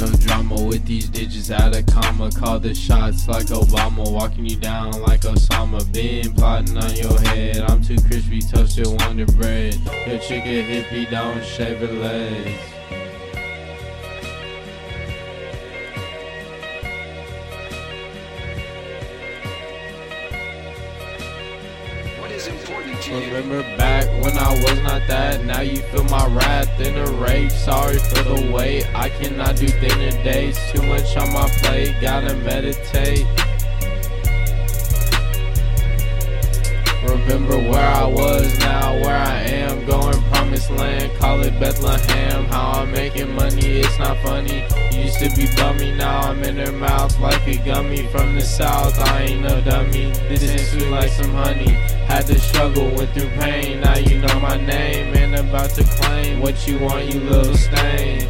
no drama with these digits out of comma. Call the shots like Obama, walking you down like Osama. Been plotting on your head. I'm too crispy, toasted Wonder Bread. Your chick a hippie, don't shave her legs. Remember back when I was not that. Now you feel my wrath in a rage. Sorry for the wait. I cannot do dinner dates. Too much on my plate. Gotta meditate. Remember where I was, now where I am. Going promised land, call it Bethlehem. How I'm making money, it's not funny. Used to be bummy, now I'm in her mouth like a gummy. From the south, I ain't no dummy. This ain't sweet like some honey. Had to struggle, went through pain. Now you know my name and about to claim what you want, you little stain.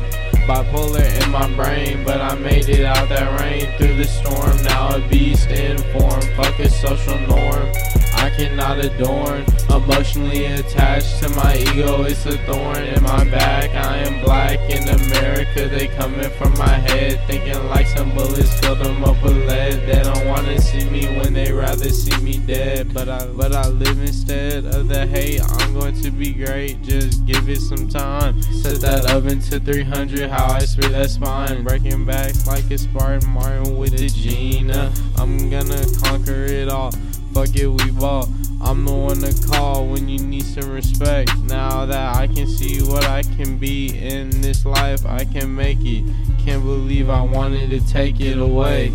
Bipolar in my brain, but I made it out that rain through the storm. Now a beast in form, fuck a social norm. I cannot adorn, emotionally attached to my ego. It's a thorn in my back. I am black in America. They coming from my head, thinking like some bullets filled them up with lead. They don't wanna see me when they rather see me dead. But I, but I live instead of the hate. I'm going to be great. Just give it some time. Set that oven to 300. How I spit that spine, breaking backs like a Spartan Martin with a Gina. I'm gonna conquer it all. Fuck it, we ball. I'm the one to call when you need some respect. Now that I can see what I can be in this life, I can make it. Can't believe I wanted to take it away.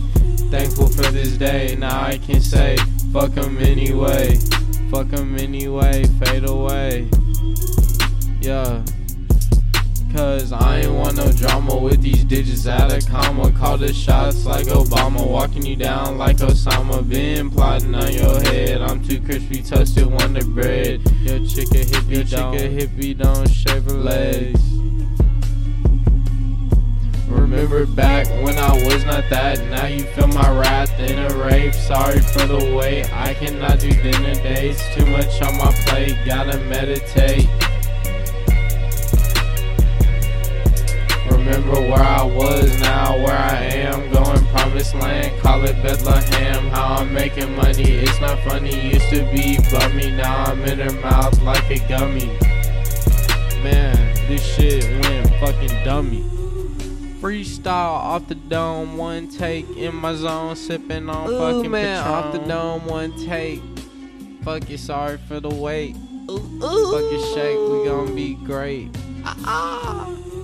Thankful for this day. Now I can say, fuck fuck 'em anyway. Fuck Fuck 'em anyway. Fade away. Yeah. Cause I ain't want no drama with these digits out of comma. Call the shots like Obama, walking you down like Osama. Been plotting on your head. I'm too crispy, toasted Wonder Bread. Your chick a hippie, your chick a hippie, don't shave her legs. Remember back when I was not that. Now you feel my wrath in a rave. Sorry for the wait. I cannot do dinner dates. Too much on my plate. Gotta meditate. Promised land, call it Bethlehem. How I'm making money, it's not funny. Used to be bummy, now I'm in her mouth like a gummy. Man, this shit went fucking dummy. Freestyle off the dome, one take in my zone, sipping on Ooh, fucking man, Patron. off the dome, one take. Fuck it, sorry for the wait. Ooh, ooh. Fuck it, shake, we gon' be great. Ah, ah.